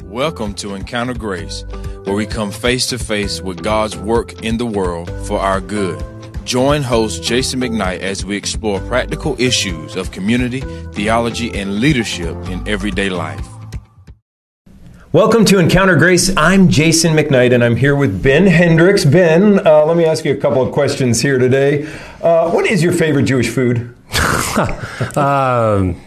Welcome to Encounter Grace, where we come face to face with God's work in the world for our good. Join host Jason McKnight as we explore practical issues of community, theology, and leadership in everyday life. Welcome to Encounter Grace. I'm Jason McKnight, and I'm here with Ben Hendricks. Ben, uh, let me ask you a couple of questions here today. Uh, what is your favorite Jewish food? um,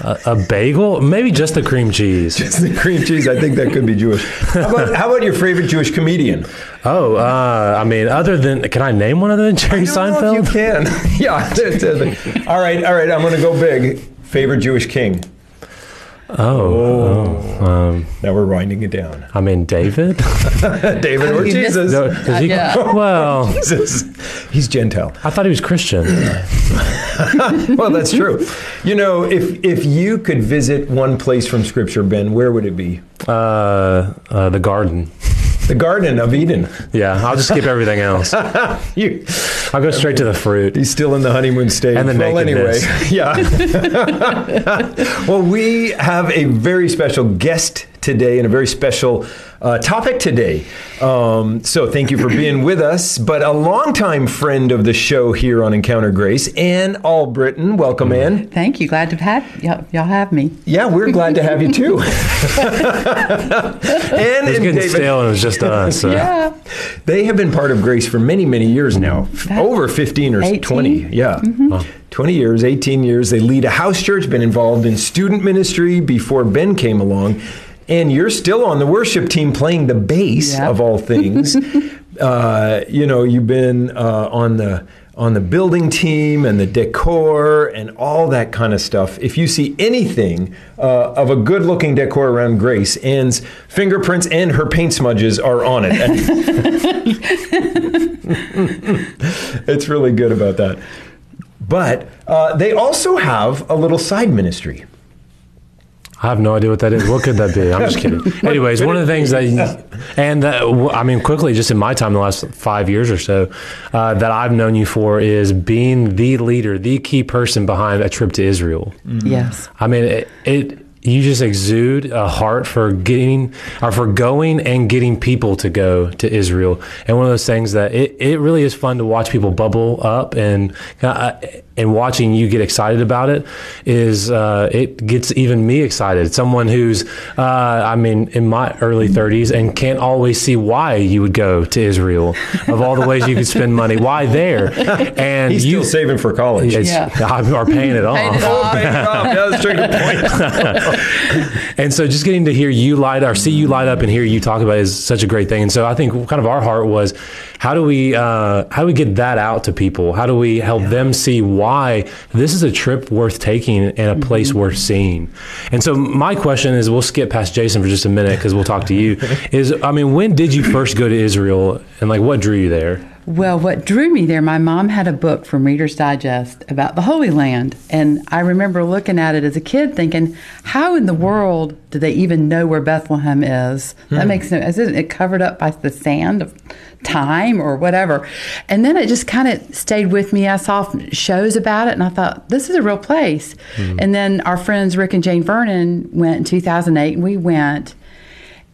a, a, bagel, maybe just the cream cheese. Just the cream cheese. I think that could be Jewish. How about, how about your favorite Jewish comedian? Oh, uh, I mean, other than can I name one other than Jerry Seinfeld? you can. yeah. all right. All right. I'm going to go big. Favorite Jewish king. Oh, oh um, now we're winding it down. I mean, David, David or Jesus. No, he, yeah. Well, Jesus. he's Gentile. I thought he was Christian. well, that's true. You know, if if you could visit one place from Scripture, Ben, where would it be? Uh, uh, the garden. The Garden of Eden. Yeah, I'll just skip everything else. you, I'll go straight to the fruit. He's still in the honeymoon stage. And the well, nakedness. anyway, yeah. well, we have a very special guest today and a very special uh, topic today. Um, so thank you for being with us. But a longtime friend of the show here on Encounter Grace, Ann Albritton. Welcome, Ann. Thank you. Glad to have y'all, y'all have me. Yeah, we're glad to have you too. and it's getting David, stale and it was just us. So. Yeah. They have been part of Grace for many, many years now. Over 15 or 18? 20. Yeah. Mm-hmm. 20 years, 18 years. They lead a house church, been involved in student ministry before Ben came along and you're still on the worship team playing the bass yep. of all things. uh, you know, you've been uh, on the on the building team and the decor and all that kind of stuff. If you see anything uh, of a good looking decor around Grace, Ann's fingerprints and her paint smudges are on it. it's really good about that. But uh, they also have a little side ministry. I have no idea what that is. What could that be? I'm just kidding. Anyways, one of the things that, and that, I mean, quickly, just in my time, the last five years or so, uh, that I've known you for is being the leader, the key person behind a trip to Israel. Mm-hmm. Yes. I mean, it, it you just exude a heart for getting or for going and getting people to go to Israel. And one of those things that it, it really is fun to watch people bubble up and uh, and watching you get excited about it is uh, it gets even me excited. Someone who's uh, I mean in my early 30s and can't always see why you would go to Israel of all the ways you could spend money. Why there? And he's you, still saving for college. Yeah. Or paying it off. Paying it off. paying it off. Yeah, that's a point. and so just getting to hear you light or see you light up and hear you talk about it is such a great thing. And so I think kind of our heart was how do we uh, how do we get that out to people? How do we help yeah. them see why this is a trip worth taking and a place mm-hmm. worth seeing? And so my question is, we'll skip past Jason for just a minute because we'll talk to you. is I mean, when did you first go to Israel, and like what drew you there? Well, what drew me there, my mom had a book from Reader's Digest about the Holy Land. And I remember looking at it as a kid thinking, how in the world do they even know where Bethlehem is? That hmm. makes no sense. Isn't it covered up by the sand of time or whatever. And then it just kind of stayed with me. I saw shows about it and I thought, this is a real place. Hmm. And then our friends Rick and Jane Vernon went in 2008 and we went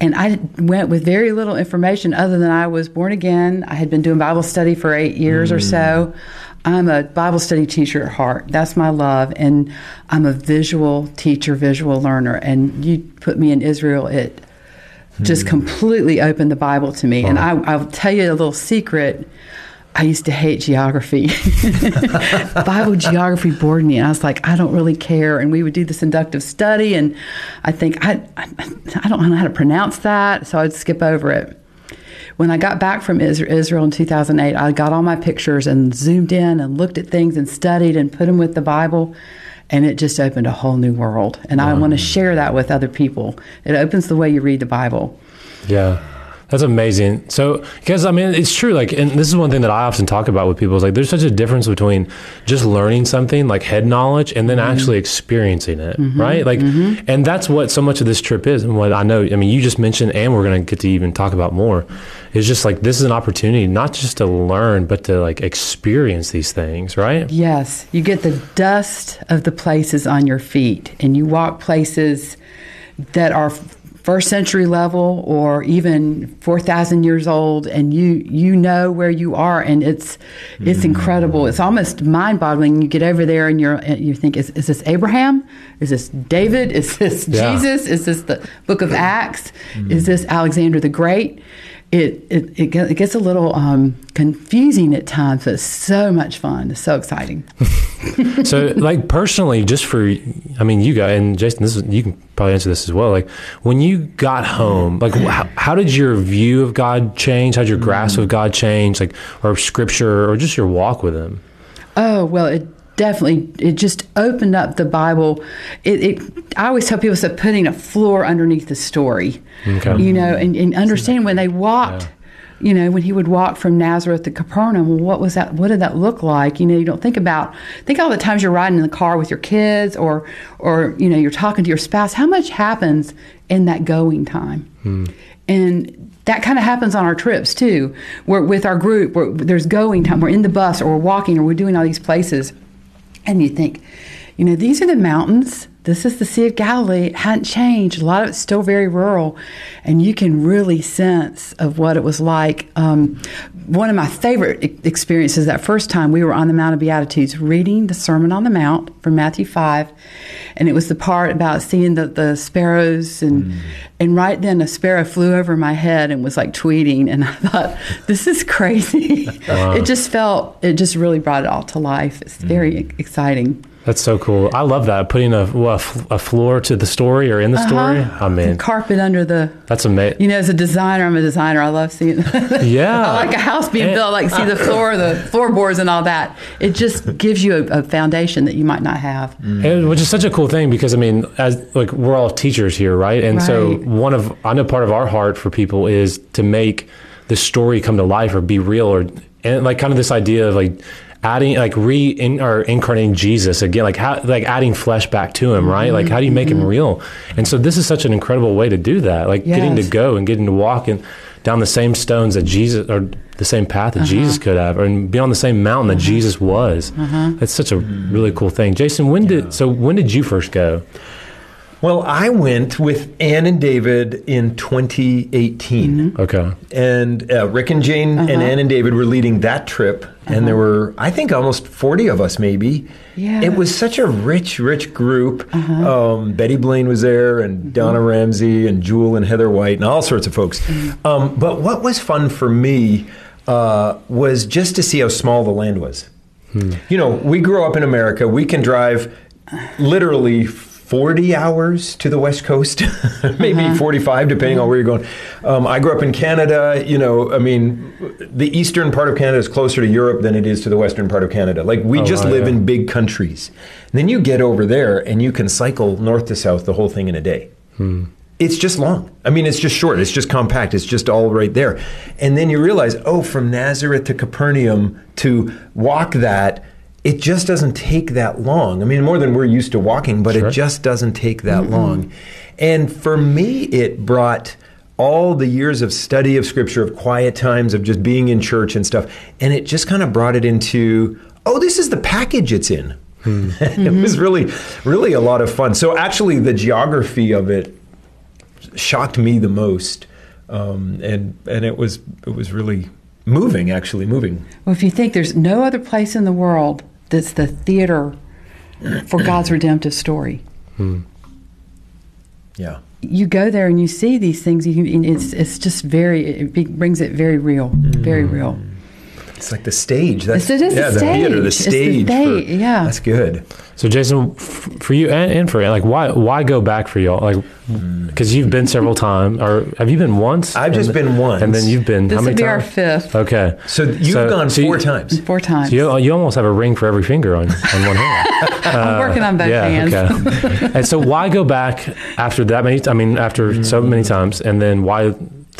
and I went with very little information other than I was born again. I had been doing Bible study for eight years mm. or so. Mm. I'm a Bible study teacher at heart. That's my love. And I'm a visual teacher, visual learner. And you put me in Israel, it just mm. completely opened the Bible to me. And I, I'll tell you a little secret. I used to hate geography. Bible geography bored me. And I was like, I don't really care. And we would do this inductive study, and I think, I, I, I don't know how to pronounce that, so I'd skip over it. When I got back from Israel in 2008, I got all my pictures and zoomed in and looked at things and studied and put them with the Bible. And it just opened a whole new world. And wow. I want to mm. share that with other people. It opens the way you read the Bible. Yeah. That's amazing. So, because I mean, it's true. Like, and this is one thing that I often talk about with people is like, there's such a difference between just learning something, like head knowledge, and then mm-hmm. actually experiencing it, mm-hmm. right? Like, mm-hmm. and that's what so much of this trip is. And what I know, I mean, you just mentioned, and we're going to get to even talk about more, is just like this is an opportunity not just to learn, but to like experience these things, right? Yes. You get the dust of the places on your feet, and you walk places that are first century level or even 4000 years old and you you know where you are and it's it's mm. incredible. It's almost mind-boggling. You get over there and you're you think is, is this abraham? Is this david? Is this yeah. jesus? Is this the book of acts? Mm. is this alexander the great it, it, it, gets a little um, confusing at times, but it's so much fun. It's so exciting. so, like personally, just for, I mean, you guys, and Jason, this is, you can probably answer this as well. Like, when you got home, like, how, how did your view of God change? How did your grasp of God change? Like, or scripture, or just your walk with Him? Oh, well, it definitely it just opened up the bible it, it i always tell people it's like putting a floor underneath the story okay. you know and, and understanding when they walked yeah. You know, when he would walk from Nazareth to Capernaum, well, what was that? What did that look like? You know, you don't think about think all the times you're riding in the car with your kids, or or you know, you're talking to your spouse. How much happens in that going time? Hmm. And that kind of happens on our trips too. We're with our group. Where there's going time. We're in the bus, or we're walking, or we're doing all these places and you think, you know, these are the mountains. This is the Sea of Galilee. It hadn't changed. A lot of it's still very rural, and you can really sense of what it was like. Um, one of my favorite experiences that first time we were on the Mount of Beatitudes reading the Sermon on the Mount from Matthew 5, and it was the part about seeing the, the sparrows, and, mm. and right then a sparrow flew over my head and was like tweeting, and I thought, this is crazy. Wow. it just felt, it just really brought it all to life. It's very mm. exciting. That's so cool. I love that. Putting a, a, a floor to the story or in the uh-huh. story. I mean, carpet under the. That's amazing. You know, as a designer, I'm a designer. I love seeing. yeah. I like a house being and, built. I like see the floor, the floorboards, and all that. It just gives you a, a foundation that you might not have. Mm. which is such a cool thing because I mean, as like we're all teachers here, right? And right. so one of I know part of our heart for people is to make the story come to life or be real or and like kind of this idea of like adding like re in, or incarnating Jesus again, like how like adding flesh back to him, right? Mm-hmm. Like how do you make mm-hmm. him real? And so this is such an incredible way to do that, like yes. getting to go and getting to walk and down the same stones that Jesus or the same path that uh-huh. Jesus could have, and be on the same mountain that uh-huh. Jesus was. Uh-huh. That's such a really cool thing. Jason, when did so when did you first go? Well, I went with Ann and David in 2018. Mm-hmm. Okay. And uh, Rick and Jane uh-huh. and Ann and David were leading that trip. Uh-huh. And there were, I think, almost 40 of us, maybe. Yeah. It was such a rich, rich group. Uh-huh. Um, Betty Blaine was there, and mm-hmm. Donna Ramsey, and Jewel and Heather White, and all sorts of folks. Mm-hmm. Um, but what was fun for me uh, was just to see how small the land was. Hmm. You know, we grew up in America. We can drive literally 40 hours to the West Coast, maybe uh-huh. 45, depending on where you're going. Um, I grew up in Canada. You know, I mean, the eastern part of Canada is closer to Europe than it is to the western part of Canada. Like, we oh, just wow, live yeah. in big countries. And then you get over there and you can cycle north to south the whole thing in a day. Hmm. It's just long. I mean, it's just short. It's just compact. It's just all right there. And then you realize, oh, from Nazareth to Capernaum to walk that it just doesn't take that long. I mean, more than we're used to walking, but sure. it just doesn't take that mm-hmm. long. And for me, it brought all the years of study of scripture, of quiet times, of just being in church and stuff, and it just kind of brought it into, oh, this is the package it's in. Hmm. it was really, really a lot of fun. So actually, the geography of it shocked me the most, um, and and it was it was really moving. Actually, moving. Well, if you think there's no other place in the world that's the theater for God's redemptive story. Hmm. Yeah. You go there and you see these things. You, it's it's just very. It brings it very real, mm. very real. It's like the stage. That's it is yeah, the, the theater, the stage. The for, yeah, that's good. So, Jason, for you and, and, for like, why why go back for y'all? Like, because you've been several times, or have you been once? I've just been once, and then you've been this how many be times? our fifth. Okay, so you've so, gone so four you, times. Four times. So you, you almost have a ring for every finger on, on one hand. I'm working on both yeah, hands. Okay. and so, why go back after that many? I mean, after mm-hmm. so many times, and then why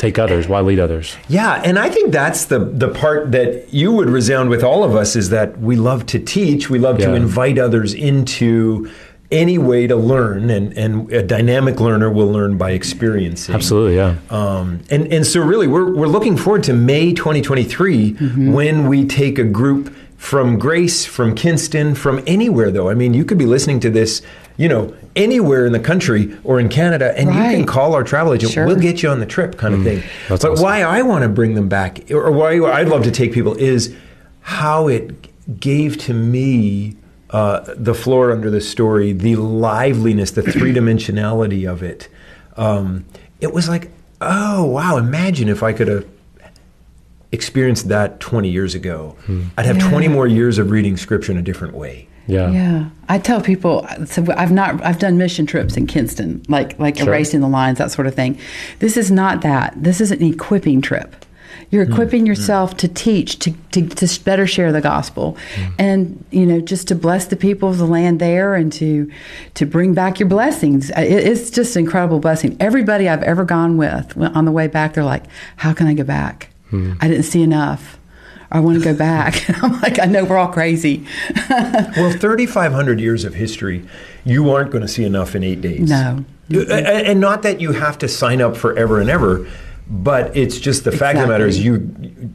take others? Why lead others? Yeah, and I think that's the the part that you would resound with all of us is that we love to teach, we love yeah. to invite others into any way to learn, and, and a dynamic learner will learn by experiencing. Absolutely, yeah. Um, and and so really, we're we're looking forward to May 2023 mm-hmm. when we take a group from Grace, from Kinston, from anywhere though. I mean, you could be listening to this you know, anywhere in the country or in Canada, and right. you can call our travel agent. Sure. We'll get you on the trip, kind of mm, thing. but awesome. why I want to bring them back, or why I'd love to take people, is how it gave to me uh, the floor under the story, the liveliness, the three dimensionality of it. Um, it was like, oh wow! Imagine if I could have experienced that 20 years ago. Hmm. I'd have yeah. 20 more years of reading scripture in a different way. Yeah. Yeah. I tell people so I've not I've done mission trips in Kinston, like like sure. erasing the lines, that sort of thing. This is not that. This is an equipping trip. You're hmm. equipping mm. yourself mm. to teach, to, to, to, better share the gospel, mm. and you know just to bless the people of the land there, and to to bring back your blessings. It, it's just an incredible blessing. Everybody I've ever gone with on the way back, they're like, "How can I get back? Hmm. I didn't see enough." I want to go back. I'm like, I know we're all crazy. well, 3,500 years of history, you aren't going to see enough in eight days. No. And not that you have to sign up forever and ever, but it's just the exactly. fact of the matter is you,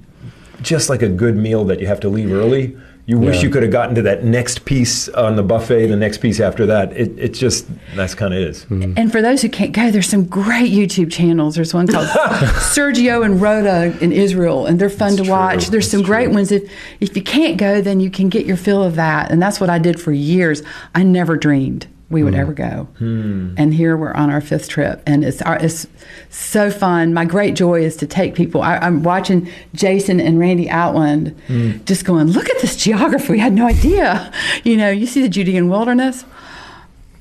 just like a good meal that you have to leave early you wish yeah. you could have gotten to that next piece on the buffet, the next piece after that. It, it just, that's kind of is. Mm-hmm. And for those who can't go, there's some great YouTube channels. There's one called Sergio and Rhoda in Israel, and they're fun that's to watch. There's that's some great true. ones. If, if you can't go, then you can get your fill of that. And that's what I did for years. I never dreamed we would mm. ever go. Mm. And here we're on our fifth trip, and it's our, it's so fun. My great joy is to take people. I, am watching Jason and Randy Outland, mm. just going, look at this geography. We had no idea. You know, you see the Judean wilderness.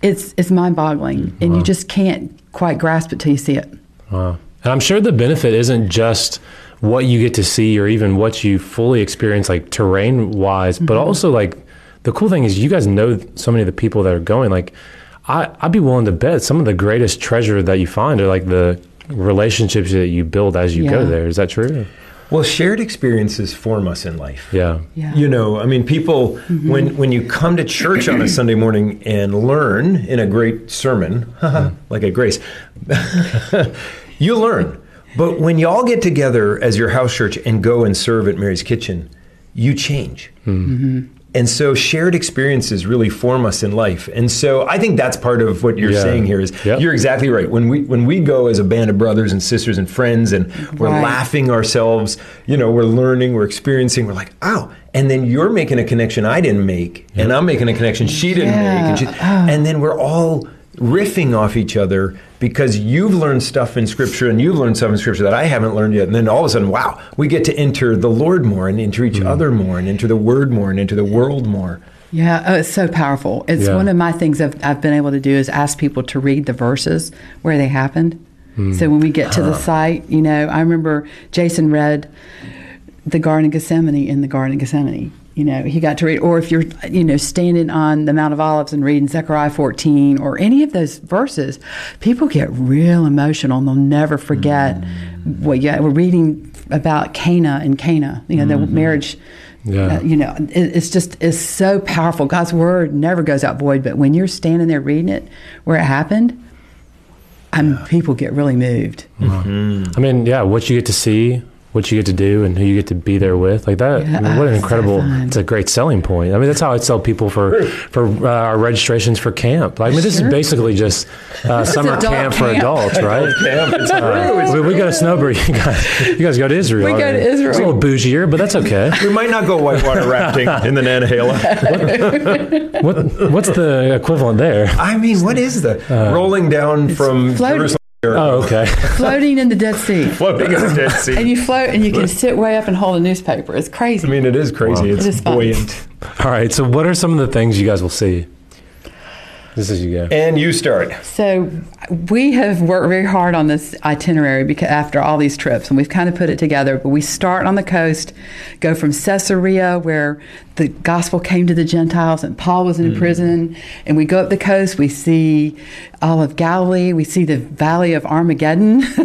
It's it's mind boggling, and you just can't quite grasp it till you see it. Wow. And I'm sure the benefit isn't just what you get to see or even what you fully experience, like terrain wise, mm-hmm. but also like the cool thing is you guys know so many of the people that are going. Like, I, I'd be willing to bet some of the greatest treasure that you find are like the relationships that you build as you yeah. go there. Is that true? Well, shared experiences form us in life. Yeah. yeah. You know, I mean, people, mm-hmm. when, when you come to church on a Sunday morning and learn in a great sermon, mm-hmm. like a Grace, you learn. But when you all get together as your house church and go and serve at Mary's Kitchen, you change. Mm-hmm. And so shared experiences really form us in life. And so I think that's part of what you're yeah. saying here is yep. you're exactly right. When we when we go as a band of brothers and sisters and friends and we're right. laughing ourselves, you know, we're learning, we're experiencing, we're like, "Oh." And then you're making a connection I didn't make, yep. and I'm making a connection she didn't yeah. make, and, she, oh. and then we're all riffing off each other because you've learned stuff in scripture and you've learned stuff in scripture that I haven't learned yet. And then all of a sudden, wow, we get to enter the Lord more and enter each mm. other more and enter the word more and into the world more. Yeah, oh, it's so powerful. It's yeah. one of my things I've, I've, been able to do is ask people to read the verses where they happened. Mm. So when we get to the site, you know, I remember Jason read the Garden of Gethsemane in the Garden of Gethsemane you know, he got to read, or if you're, you know, standing on the Mount of Olives and reading Zechariah 14 or any of those verses, people get real emotional and they'll never forget mm-hmm. what yeah, we're reading about Cana and Cana, you know, mm-hmm. the marriage. Yeah. Uh, you know, it, it's just it's so powerful. God's word never goes out void, but when you're standing there reading it where it happened, I'm, yeah. people get really moved. Mm-hmm. I mean, yeah, what you get to see what you get to do and who you get to be there with. Like that yeah, I mean, what an incredible so it's a great selling point. I mean that's how i sell people for for uh, our registrations for camp. I mean this sure. is basically just uh, summer camp, camp, for adults right? camp. Uh, we, we, go to snowbird you guys, you guys go to israel we go to israel it's a little bougier but that's okay. We might not go whitewater rafting in the nantahala what, what, what's the equivalent there? I mean what is the uh, rolling down from jerusalem Oh, okay. floating in the Dead Sea. floating in the Dead Sea. and you float and you can sit way up and hold a newspaper. It's crazy. I mean, it is crazy. Wow. It's it is buoyant. All right. So, what are some of the things you guys will see? This is you go. And you start. So we have worked very hard on this itinerary because after all these trips, and we've kind of put it together. But we start on the coast, go from Caesarea, where the gospel came to the Gentiles, and Paul was in mm. prison, and we go up the coast. We see all of Galilee. We see the Valley of Armageddon.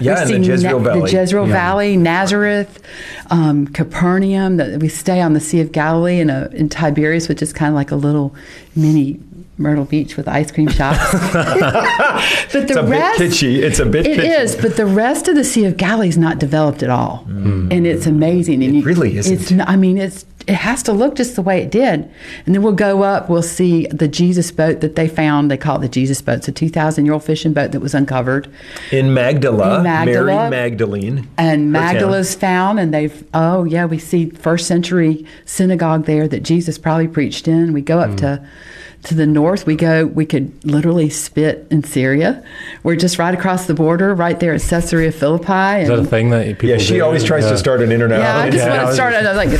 yeah, we see the Jezreel Na- Valley. The Jezreel yeah. Valley, Nazareth, um, Capernaum. That we stay on the Sea of Galilee in, a, in Tiberias, which is kind of like a little mini Myrtle Beach with ice cream shops. but the it's a rest, bit kitschy. It's a bit. It kitschy. is, but the rest of the Sea of Galilee is not developed at all, mm. and it's amazing. And it you, really isn't. It's. I mean, it's it has to look just the way it did. And then we'll go up, we'll see the Jesus boat that they found. They call it the Jesus boat. It's a 2,000 year old fishing boat that was uncovered. In Magdala, In Magdala. Mary Magdalene. And. Magdala's found, and they've, oh, yeah, we see first century synagogue there that Jesus probably preached in. We go up Mm. to to the north. We go, we could literally spit in Syria. We're just right across the border, right there at Caesarea Philippi. Is that a thing that people Yeah, she do? always tries Yeah. to start an internet. Yeah, I just Yeah, want to was start. I was like,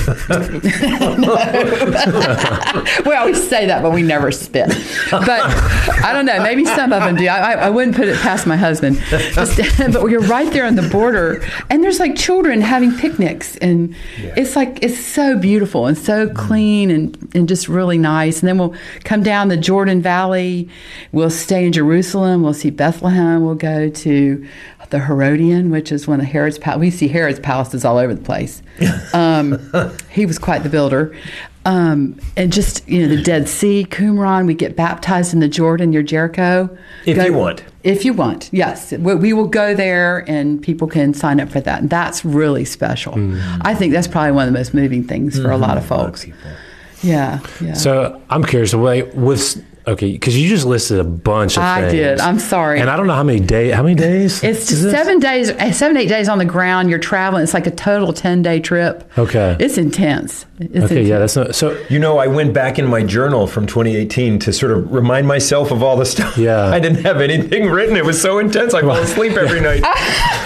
we always say that, but we never spit. But I don't know. Maybe some of them do. I, I, I wouldn't put it past my husband. Just, but we are right there on the border, and there's like children having picnics, and it's like it's so beautiful and so clean and and just really nice. And then we'll come down the Jordan Valley. We'll stay in Jerusalem. We'll see Bethlehem. We'll go to the Herodium, which is one of Herod's palaces. We see Herod's palaces all over the place. Um, he was quite the builder. Um, and just, you know, the Dead Sea, Qumran, we get baptized in the Jordan near Jericho. If you want. If you want, yes. We, we will go there and people can sign up for that. And that's really special. Mm. I think that's probably one of the most moving things for a lot of Mm-hmm. folks. Yeah, yeah. So I'm curious. Wait, with okay, because you just listed a bunch of I things. did. I'm sorry. And I don't know how many days. How many days? It's seven days, eh, seven eight days on the ground. You're traveling. It's like a total ten day trip. Okay. it's intense. It's Okay, yeah, that's not so. You know, I went back in my journal from 2018 to sort of remind myself of all the stuff. Yeah. I didn't have anything written. It was so intense. I fell asleep every night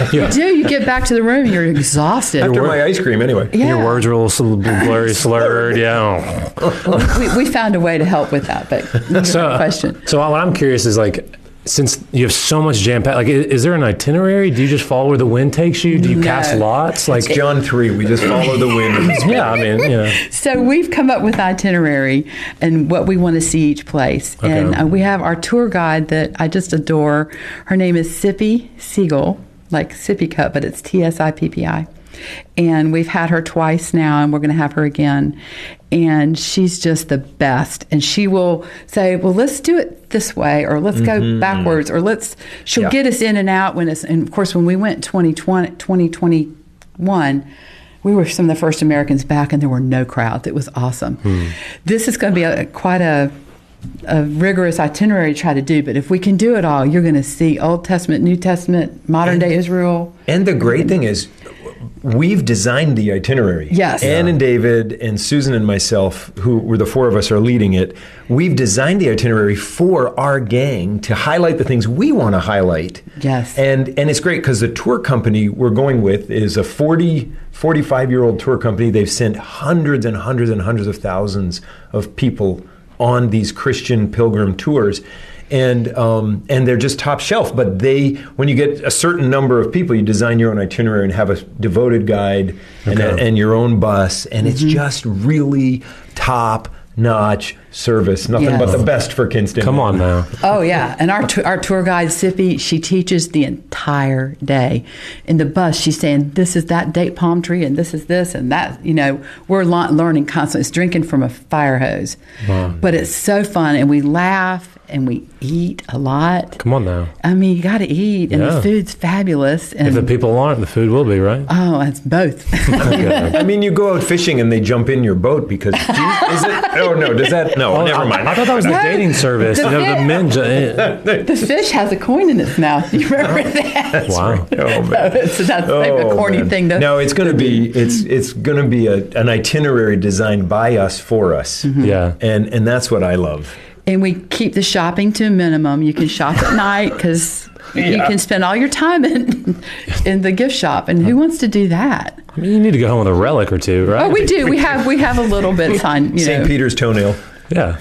You do. You get back to the room you're exhausted. after my ice cream. Anyway, yeah. Your words are a little blurry, slurred. Yeah. we, we found a way to help with that, but good So, question. so what I'm curious is like, since you have so much jam packed, like, is there an itinerary? Do you just follow where the wind takes you? Do you No. cast lots? Like, it's John 3. We just follow the wind. yeah, I mean, you know, So we've come up with itinerary and what we want to see each place, and uh, we have our tour guide that I just adore. Her name is Tsippi Siegel, like sippy cup, but it's T S I P P I. And we've had her twice now, and we're going to have her again. And she's just the best. And she will say, "Well, let's do it this way, or let's go mm-hmm. backwards, or let's." She'll Yeah. get us in and out when it's. And of course, when we went 2020, 2021, we were some of the first Americans back, and there were no crowds. It was awesome. Hmm. This is going to be a, quite a, a rigorous itinerary to try to do, but if we can do it all, you're going to see Old Testament, New Testament, modern day Israel. And the great thing is, we've designed the itinerary. Yes. Ann and David and Susan and myself, who were the four of us, are leading it. We've designed the itinerary for our gang to highlight the things we want to highlight. Yes. And and it's great because the tour company we're going with is a 40, 45 year old tour company. They've sent hundreds and hundreds and hundreds of thousands of people on these Christian pilgrim tours. And um, and they're just top shelf. But they, when you get a certain number of people, you design your own itinerary and have a devoted guide and, and your own bus, and Mm-hmm. it's just really top notch service. Nothing Yes. but the best for Kinston. come on now. Oh yeah, and our t- our tour guide Tsippi, she teaches the entire day. In the bus, she's saying this is that date palm tree, and this is this and that. You know, we're le- learning constantly. It's drinking from a fire hose, but it's so fun, and we laugh and we eat a lot. Come on now. I mean, you got to eat, and Yeah. the food's fabulous. And If the people aren't, the food will be right. oh, it's both. Okay. I mean, you go out fishing and they jump in your boat because is it? Oh no, does that? No, Oh, never mind. I, thought that was the No. dating service. You know, the men. ju- the fish has a coin in its mouth. You remember that? wow. Oh, man. so that's like a Oh, corny man. thing. To, no, it's going to be it's it's going to be a, an itinerary designed by us for us, Mm-hmm. Yeah. and and that's what I love. and we keep the shopping to a minimum. You can shop at night because you can spend all your time in in the gift shop. And who wants to do that? I mean, you need to go home with a relic or two, right? Oh, we do. We have we have a little bit signed. You St. Peter's toenail. Yeah.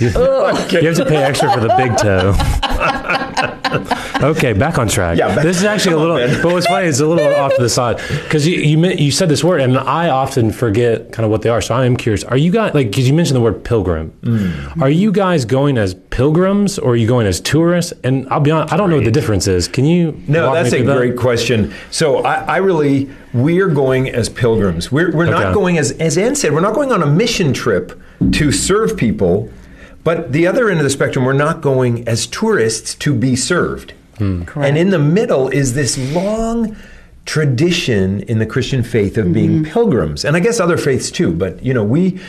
You, you have to pay extra for the big toe. okay, back on track. Yeah, back- this is actually a come on, little. but what's funny is a little off to the side because you, you you said this word, and I often forget kind of what they are. So I am curious. Are you guys like? Because you mentioned the word pilgrim. Mm. Are you guys going as pilgrims or are you going as tourists? And I'll be honest, I don't know what the difference is. Can you? No, that's a that? great question. So I, I really, we're going as pilgrims. We're, we're not going as, as Ann said, we're not going on a mission trip to serve people. But the other end of the spectrum, we're not going as tourists to be served. Hmm. Correct. And in the middle is this long tradition in the Christian faith of being Mm-hmm. pilgrims, and I guess other faiths too. But you know, we,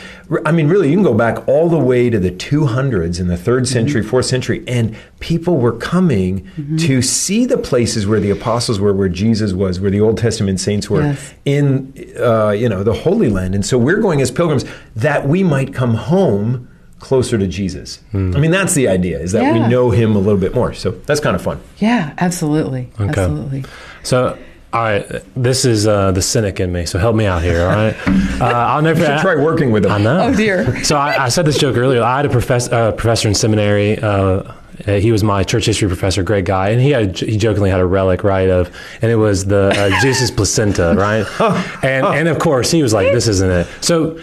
I mean, really, you can go back all the way to the 200s in the 3rd Mm-hmm. century, fourth century, and people were coming Mm-hmm. to see the places where the apostles were, where Jesus was, where the Old Testament saints were Yes. in, uh, you know, the Holy Land. And so we're going as pilgrims that we might come home closer to Jesus. I mean, that's the idea: is that we know Him a little bit more. So that's kind of fun. Yeah, absolutely. Okay. Absolutely. So, all right, this is uh, the cynic in me. So help me out here. All right, uh, I'll never You should try working with Him. I know. Oh, dear. So I, I said this joke earlier. I had a professor, uh, professor in seminary. Uh, uh, he was my church history professor, great guy, and he had he jokingly had a relic right of, and it was the uh, Jesus placenta, right? And and of course he was like, this isn't it. So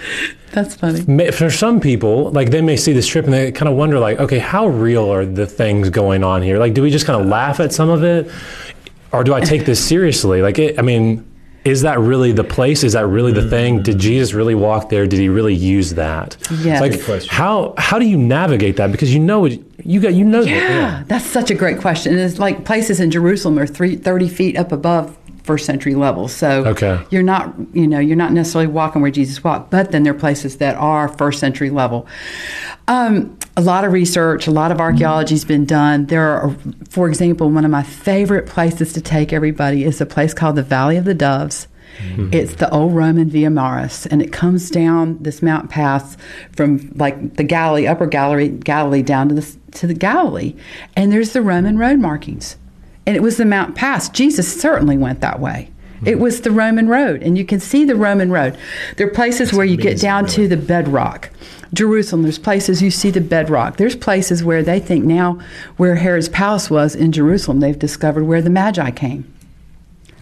That's funny. for some people, like they may see this trip and they kind of wonder, like, okay, how real are the things going on here? Like, do we just kind of laugh at some of it, or do I take this seriously? Like, it, I mean, is that really the place? Is that really the thing? Did Jesus really walk there? Did he really use that? Yes. Like, how how do you navigate that? Because you know it, you got you know that. Yeah, that's such a great question. And it's like places in Jerusalem are three, 30 feet up above first century level. So Okay. you're not, you know, you're not necessarily walking where Jesus walked, but then there are places that are first century level. Um, a lot of research, a lot of archaeology has been done. There are, for example, one of my favorite places to take everybody is a place called the Valley of the Doves. Mm-hmm. It's the old Roman Via Maris, and it comes down this mount pass from like the Galilee, Upper Galilee, Galilee down to the to the Galilee, and there's the Roman road markings, and it was the Mount Pass. Jesus certainly went that way. Mm-hmm. It was the Roman road, and you can see the Roman road. There are places where you get down to the bedrock. Jerusalem, there's places you see the bedrock. There's places where they think now where Herod's palace was in Jerusalem, they've discovered where the Magi came.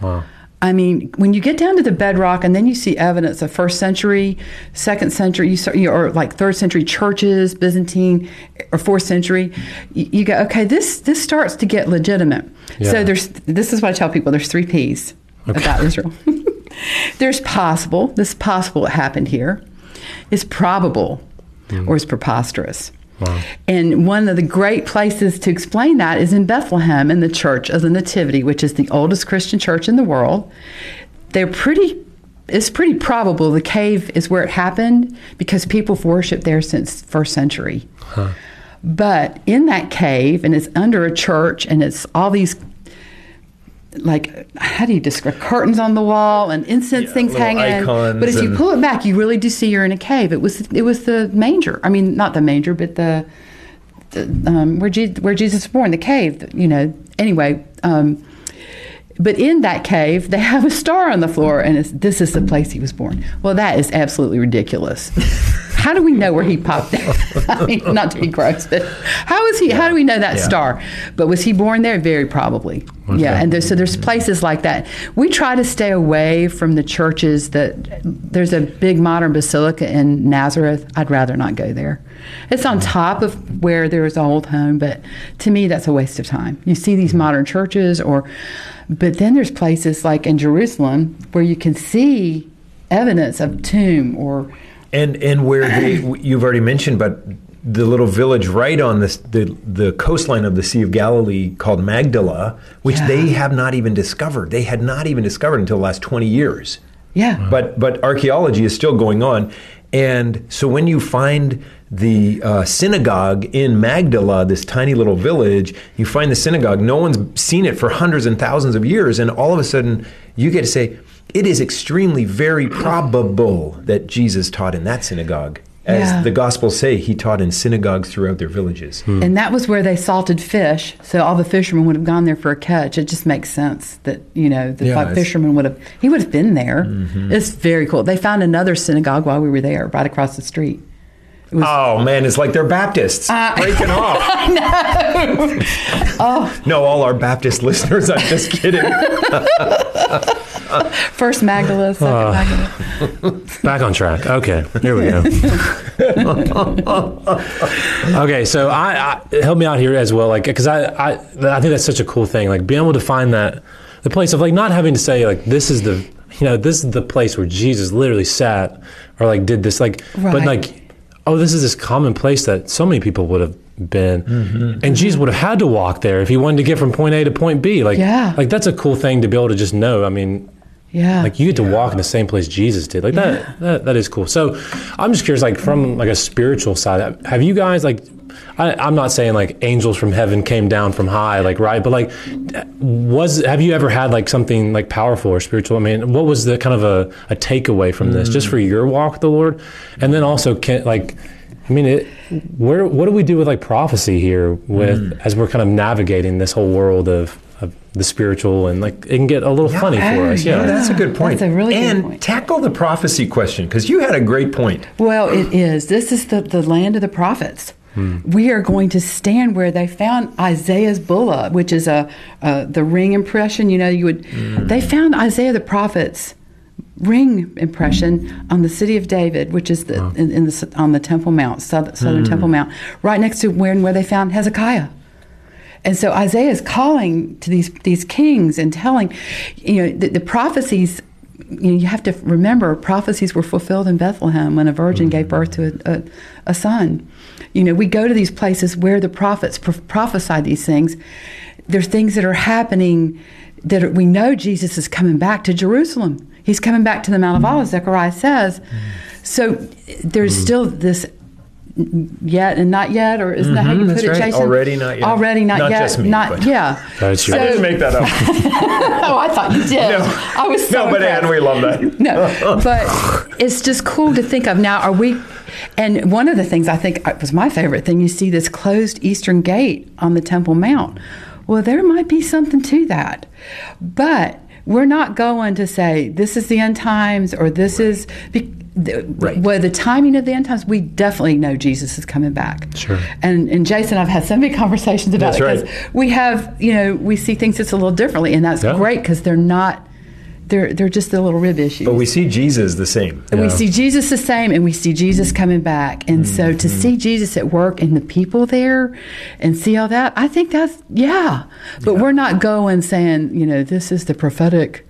Wow. I mean, when you get down to the bedrock and then you see evidence of first century, second century, you start, or like third century churches, Byzantine, or fourth century, you, you go, okay, this this starts to get legitimate. Yeah. So there's this is what I tell people. There's three P's about Israel. there's possible. This is possible. It happened here. It's probable, Mm. or it's preposterous. And one of the great places to explain that is in Bethlehem in the Church of the Nativity, which is the oldest Christian church in the world. They're pretty it's pretty probable the cave is where it happened because people have worshiped there since first century. But in that cave, and it's under a church, and it's all these like how do you describe curtains on the wall and incense Yeah, things hanging. But if you pull it back, you really do see you're in a cave. It was it was the manger. I mean, not the manger, but the, the um, where Je- where Jesus was born, the cave. You know. Anyway. Um, but in that cave, they have a star on the floor, and it's, this is the place he was born. Well, that is absolutely ridiculous. How do we know where he popped out? I mean, not to be gross, but how is he? How do we know that Yeah. star? But was he born there? Very probably. Yeah, and there's, so there's places like that. We try to stay away from the churches that. There's a big modern basilica in Nazareth. I'd rather not go there. It's on top of where there was an old home, but to me, that's a waste of time. You see these modern churches, or, but then there's places like in Jerusalem where you can see evidence of tomb or And and where they you've already mentioned, but the little village right on this the the coastline of the Sea of Galilee called Magdala, which Yeah. they have not even discovered. They had not even discovered until the last twenty years. yeah. But but archaeology is still going on, and so when you find the uh, synagogue in Magdala, this tiny little village, you find the synagogue. No one's seen it for hundreds and thousands of years, and all of a sudden you get to say it is extremely very probable that Jesus taught in that synagogue. As Yeah. the Gospels say, he taught in synagogues throughout their villages. And that was where they salted fish. So all the fishermen would have gone there for a catch. It just makes sense that, you know, the Yeah, Mm-hmm. fisherman would have, he would have been there. It's very cool. They found another synagogue while we were there, right across the street. Was, Oh man, it's like they're Baptists breaking off. Know. oh no, all our Baptist listeners. I'm just kidding. First Magdala, second Ah. Magdala. Back on track. Okay, here we go. okay, so I, I help me out here as well, like because I, I I think that's such a cool thing, like being able to find that the place of like not having to say like this is the you know this is the place where Jesus literally sat or like did this like but like oh this is this common place that so many people would have been. Mm-hmm. And Jesus would have had to walk there if he wanted to get from point A to point B. Like, yeah. like that's a cool thing to be able to just know. I mean, yeah. Like you get to yeah. walk in the same place Jesus did. Like yeah. that, that that is cool. So I'm just curious, like from like a spiritual side, have you guys like I, am not saying like angels from heaven came down from high, like right, but like was have you ever had like something like powerful or spiritual? I mean, what was the kind of a, a takeaway from this, mm. just for your walk with the Lord, and then also can like. I mean, it, where what do we do with like prophecy here with mm. as we're kind of navigating this whole world of of the spiritual and like it can get a little yeah, funny for us. Yeah. yeah, that's a good point. That's a really and good point. tackle the prophecy question because you had a great point. Well, it is. This is the, the land of the prophets. Hmm. We are going to stand where they found Isaiah's bulla, which is a the ring impression. You know, you would. Hmm. They found Isaiah the prophet's ring impression on the city of David, which is the, in, in, the, on the Temple Mount, southern, southern hmm. Temple Mount, right next to where and where they found Hezekiah. And so Isaiah is calling to these these kings and telling, you know, the, the prophecies. You, know, you have to remember prophecies were fulfilled in Bethlehem when a virgin mm-hmm. gave birth to a, a, a, son. You know, we go to these places where the prophets pro- prophesied these things. There's things that are happening that we know Jesus is coming back to Jerusalem. He's coming back to the Mount of Olives, Zechariah says. Mm-hmm. So there's mm-hmm. still this yet and not yet, or isn't mm-hmm, that how you mm-hmm, put it, right. Jason? Already not yet. Already not, not yet. Just me, not yeah. That's so, I didn't make that up. oh, I thought you did. No, I was so no, but Ann, we love that. no, but it's just cool to think of. Now, are we? And one of the things I think was my favorite thing, you see this closed eastern gate on the Temple Mount. Well, there might be something to that, but we're not going to say this is the end times or this right. is the, right. well, the timing of the end times, we definitely know Jesus is coming back. Sure. And and Jason, I've had so many conversations about that's it because right. we have, you know, we see things just a little differently, and that's yeah. great because they're not. They're, they're just the little rib issues. But we see Jesus the same. And yeah. we see Jesus the same, and we see Jesus coming back. And mm-hmm. so to mm-hmm. see Jesus at work and the people there and see all that, I think that's, yeah. But yeah. we're not going saying, you know, this is the prophetic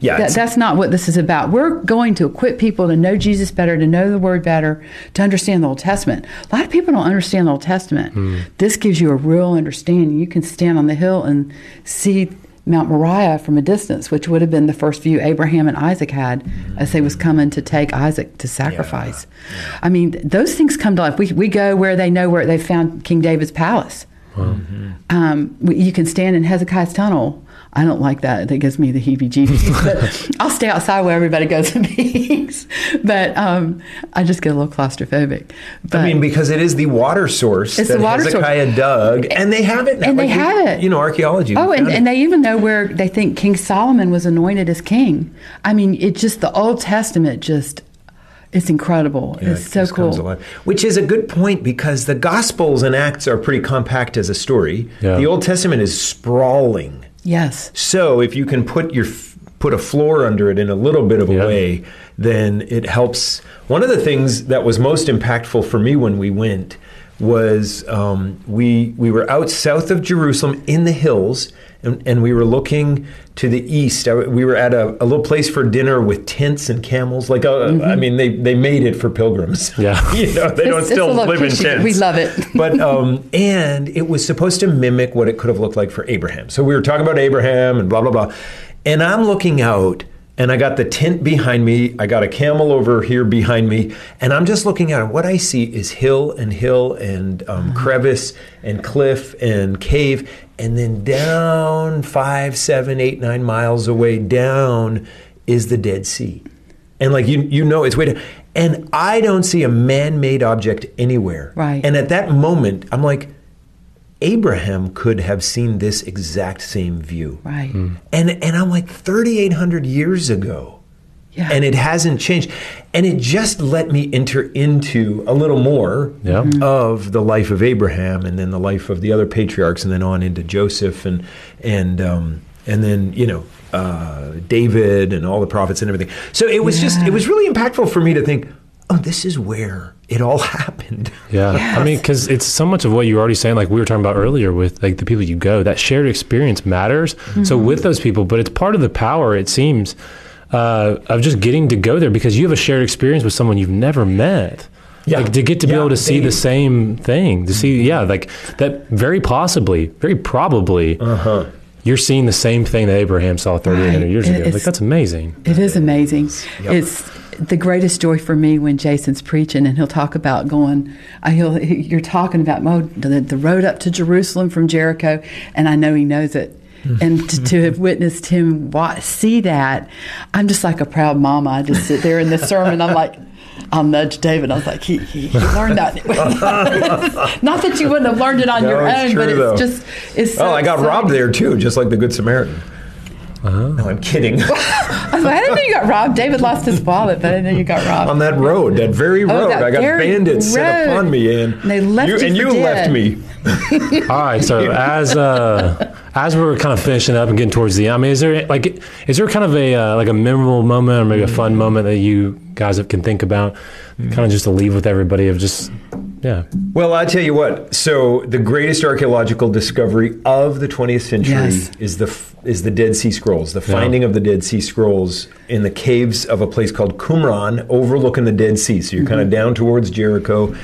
yeah, that, that's not what this is about. We're going to equip people to know Jesus better, to know the Word better, to understand the Old Testament. A lot of people don't understand the Old Testament. Mm. This gives you a real understanding. You can stand on the hill and see Mount Moriah from a distance, which would have been the first view Abraham and Isaac had mm-hmm. as they was coming to take Isaac to sacrifice. Yeah. Yeah. I mean, those things come to life. We, we go where they know where they found King David's palace. Mm-hmm. Um, you can stand in Hezekiah's tunnel I don't like that. That gives me the heebie-jeebies. I'll stay outside where everybody goes to meetings. but um, I just get a little claustrophobic. But I mean, because it is the water source it's that the water Hezekiah source. dug, and they have it. Now. And like they have it. You know, archaeology. Oh, and, and they even know where they think King Solomon was anointed as king. I mean, it just the Old Testament just it's incredible. Yeah, it's it so cool. Which is a good point because the Gospels and Acts are pretty compact as a story. Yeah. The Old Testament is sprawling. Yes. So if you can put your put a floor under it in a little bit of a yeah. way, then it helps. One of the things that was most impactful for me when we went was um, we we were out south of Jerusalem in the hills, and, and we were looking to the east. We were at a, a little place for dinner with tents and camels. Like, uh, mm-hmm. I mean, they, they made it for pilgrims. Yeah, you know, they don't still live in tents. We love it. but um, and it was supposed to mimic what it could have looked like for Abraham. So we were talking about Abraham and blah blah blah, and I'm looking out and I got the tent behind me. I got a camel over here behind me, and I'm just looking at it. What I see is hill and hill and um, mm-hmm. crevice and cliff and cave, and then down five, seven, eight, nine miles away down is the Dead Sea, and like you, you know, it's way down. And I don't see a man-made object anywhere. Right. And at that moment, I'm like, Abraham could have seen this exact same view. Right. Mm. And and I'm like 3800 years ago. Yeah. And it hasn't changed. And it just let me enter into a little more yeah. mm-hmm. of the life of Abraham and then the life of the other patriarchs and then on into Joseph and and um, and then, you know, uh, David and all the prophets and everything. So it was yeah. just it was really impactful for me to think, oh, this is where it all happened. Yeah. Yes. I mean, because it's so much of what you were already saying, like we were talking about earlier with like the people you go, that shared experience matters. Mm-hmm. So with those people, but it's part of the power, it seems, uh, of just getting to go there because you have a shared experience with someone you've never met. Yeah. Like to get to be yeah, able to see the same thing, to see, yeah, like that very possibly, very probably. Uh-huh you're seeing the same thing that Abraham saw 3,800 right. years ago. like that's amazing. It is amazing. Yep. It's the greatest joy for me when Jason's preaching and he'll talk about going. Uh, he'll you're talking about oh, the, the road up to Jerusalem from Jericho, and I know he knows it. and to, to, have witnessed him watch, see that, I'm just like a proud mama. I just sit there in the sermon. I'm like, I'll nudge David. I was like, he, he, he learned that. Not that you wouldn't have learned it on no, your own, true, but it's though. just it's. So oh, I got exciting. robbed there too, just like the Good Samaritan. Uh-huh. No, I'm kidding. I, like, I didn't know you got robbed. David lost his wallet, but I didn't know you got robbed. On that road, that very road, oh, that I got bandits road. set upon me, and, and they left you, you and you dead. left me. All right, so as uh, as we're kind of finishing up and getting towards the end, I mean, is there like is there kind of a uh, like a memorable moment or maybe a fun moment that you guys can think about, kind of just to leave with everybody of just yeah. Well, I tell you what. So the greatest archaeological discovery of the 20th century yes. is the is the Dead Sea Scrolls. The finding yeah. of the Dead Sea Scrolls in the caves of a place called Qumran, overlooking the Dead Sea. So you're mm-hmm. kind of down towards Jericho,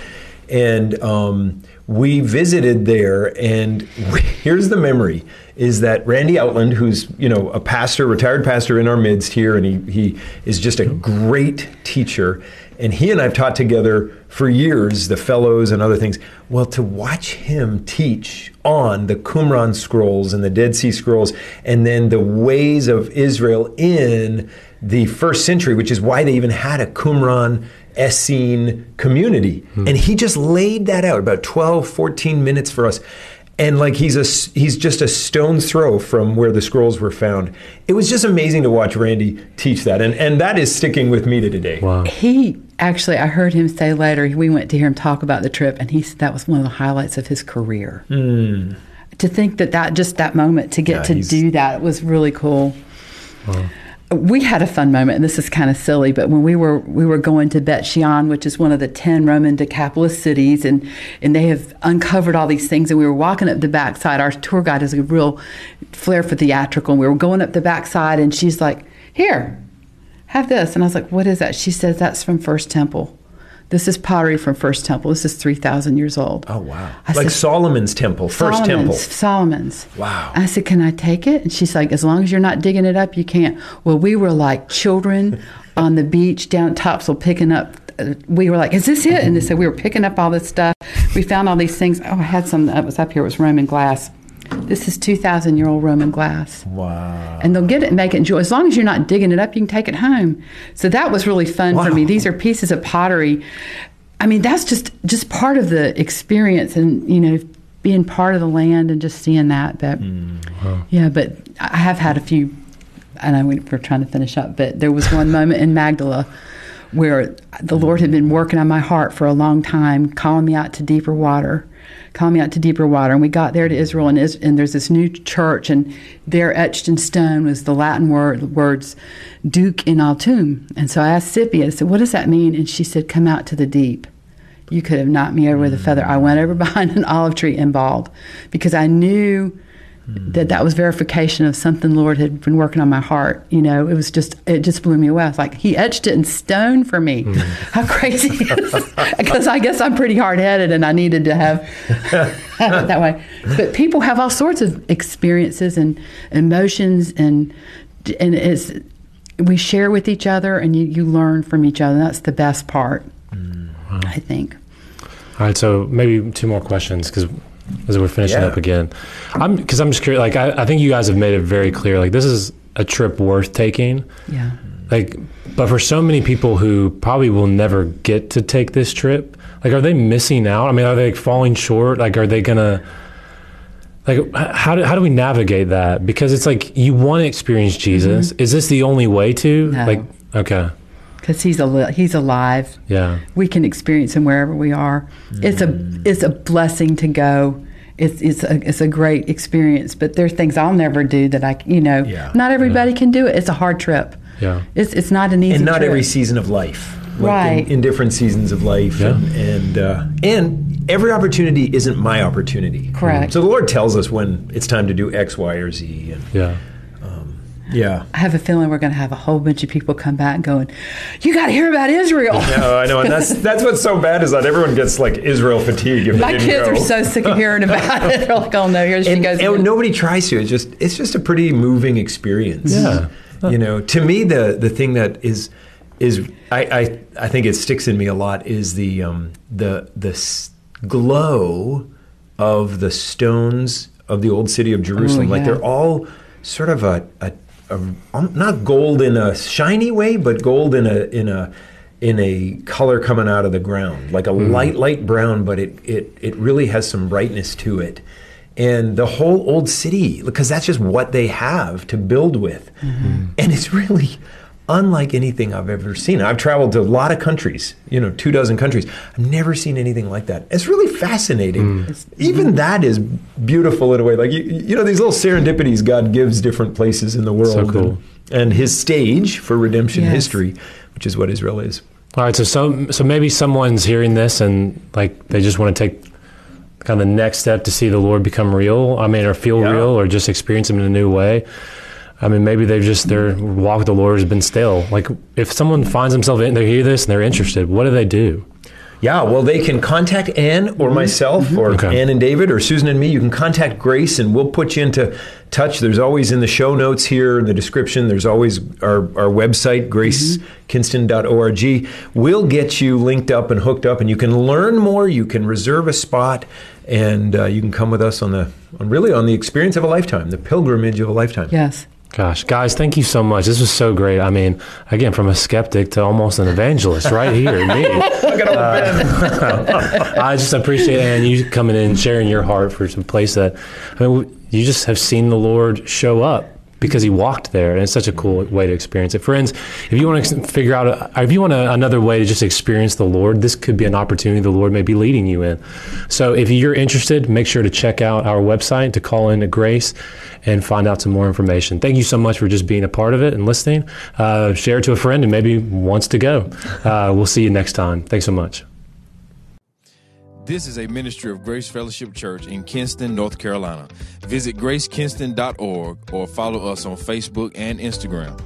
and um, we visited there. And we, here's the memory: is that Randy Outland, who's you know a pastor, retired pastor in our midst here, and he he is just a great teacher and he and I've taught together for years, the fellows and other things. Well, to watch him teach on the Qumran scrolls and the Dead Sea Scrolls, and then the ways of Israel in the first century, which is why they even had a Qumran Essene community. Hmm. And he just laid that out about 12, 14 minutes for us and like he's a he's just a stone's throw from where the scrolls were found. It was just amazing to watch Randy teach that, and and that is sticking with me to today. Wow. He actually, I heard him say later. We went to hear him talk about the trip, and he said that was one of the highlights of his career. Mm. To think that that just that moment to get yeah, to do that was really cool. Wow we had a fun moment, and this is kind of silly, but when we were we were going to Bet Shean, which is one of the ten Roman Decapolis cities, and and they have uncovered all these things, and we were walking up the backside. Our tour guide has a real flair for theatrical, and we were going up the backside, and she's like, "Here, have this," and I was like, "What is that?" She says, "That's from First Temple." This is pottery from First Temple. This is 3,000 years old. Oh, wow. I like said, Solomon's temple, First Solomon's, Temple. Solomon's. Wow. I said, Can I take it? And she's like, As long as you're not digging it up, you can't. Well, we were like children on the beach down Topsail picking up. Uh, we were like, Is this it? And they said, We were picking up all this stuff. We found all these things. Oh, I had some that was up here. It was Roman glass. This is 2,000 year old Roman glass. Wow. And they'll get it and make it enjoy. As long as you're not digging it up, you can take it home. So that was really fun wow. for me. These are pieces of pottery I mean, that's just just part of the experience, and you know, being part of the land and just seeing that. But mm, yeah, but I have had a few. And I know we're trying to finish up, but there was one moment in Magdala where the Lord had been working on my heart for a long time, calling me out to deeper water, calling me out to deeper water. And we got there to Israel, and, and there's this new church, and there etched in stone was the Latin word words Duc in altum." And so I asked Tsippi, I said, "What does that mean?" And she said, "Come out to the deep." You could have knocked me over with a mm. feather. I went over behind an olive tree and bawled because I knew that that was verification of something Lord had been working on my heart. You know, it was just it just blew me away. I was like, He etched it in stone for me. Mm. How crazy! Because I guess I'm pretty hard headed, and I needed to have, have it that way. But people have all sorts of experiences and emotions, and and it's we share with each other, and you you learn from each other. That's the best part, mm. wow. I think. All right, so maybe two more questions because as we're finishing yeah. up again, I'm because I'm just curious. Like, I, I think you guys have made it very clear. Like, this is a trip worth taking. Yeah. Like, but for so many people who probably will never get to take this trip, like, are they missing out? I mean, are they like, falling short? Like, are they gonna? Like, how do, how do we navigate that? Because it's like you want to experience Jesus. Mm-hmm. Is this the only way to? No. Like, okay because he's a he's alive. Yeah, we can experience him wherever we are. Mm. It's a it's a blessing to go. It's it's a it's a great experience. But there's things I'll never do that I you know. Yeah. Not everybody yeah. can do it. It's a hard trip. Yeah, it's it's not an easy. And not trip. every season of life. Like right. In, in, different seasons of life, yeah. and and, uh, and every opportunity isn't my opportunity. Correct. So the Lord tells us when it's time to do X, Y, or Z. And, yeah. Yeah. I have a feeling we're going to have a whole bunch of people come back going, "You got to hear about Israel." No, I know, and that's that's what's so bad is that everyone gets like Israel fatigue. If My kids go. are so sick of hearing about it. They're like, "Oh no, here she and, goes." and again." nobody tries to. It's just it's just a pretty moving experience. Yeah. You know, to me the the thing that is is I I, I think it sticks in me a lot is the um the the s- glow of the stones of the old city of Jerusalem. Like Oh, yeah. they're all sort of a, a, a um, not gold in a shiny way, but gold in a in a in a color coming out of the ground, like a light light brown, but it it it really has some brightness to it. And the whole old city, because that's just what they have to build with, and it's really unlike anything I've ever seen. I've traveled to a lot of countries, you know, two dozen countries. I've never seen anything like that. It's really fascinating. Mm. Even that is beautiful in a way. Like you, you know, these little serendipities God gives different places in the world, So cool. and, and His stage for redemption Yes. history, which is what Israel is. All right, so so so maybe someone's hearing this and like they just want to take kind of the next step to see the Lord become real. I mean, or feel Yeah. real, or just experience Him in a new way. I mean, maybe they've just their walk with the Lord has been stale. Like, if someone finds themselves in, they hear this and they're interested, what do they do? Yeah, well, they can contact Ann or myself, or Okay. Ann and David, or Susan and me. You can contact Grace, and we'll put you into touch. There's always in the show notes here, in the description, there's always our, our website, gracekinston.org. We'll get you linked up and hooked up, and you can learn more. You can reserve a spot, and uh, you can come with us on the on really on the experience of a lifetime, the pilgrimage of a lifetime. yes. Gosh, guys, thank you so much. This was so great. I mean, again, from a skeptic to almost an evangelist right here, me. Uh, Old I just appreciate Ann you coming in sharing your heart for some place that I mean you just have seen the Lord show up because he walked there and it's such a cool way to experience it. Friends, if you want to figure out a, if you want a, another way to just experience the Lord, this could be an opportunity the Lord may be leading you in. So if you're interested, make sure to check out our website to call in to Grace and find out some more information. Thank you so much for just being a part of it and listening. Uh, share it to a friend who maybe wants to go. Uh, we'll see you next time. Thanks so much. This is a ministry of Grace Fellowship Church in Kinston, North Carolina. Visit gracekinston.org or follow us on Facebook and Instagram.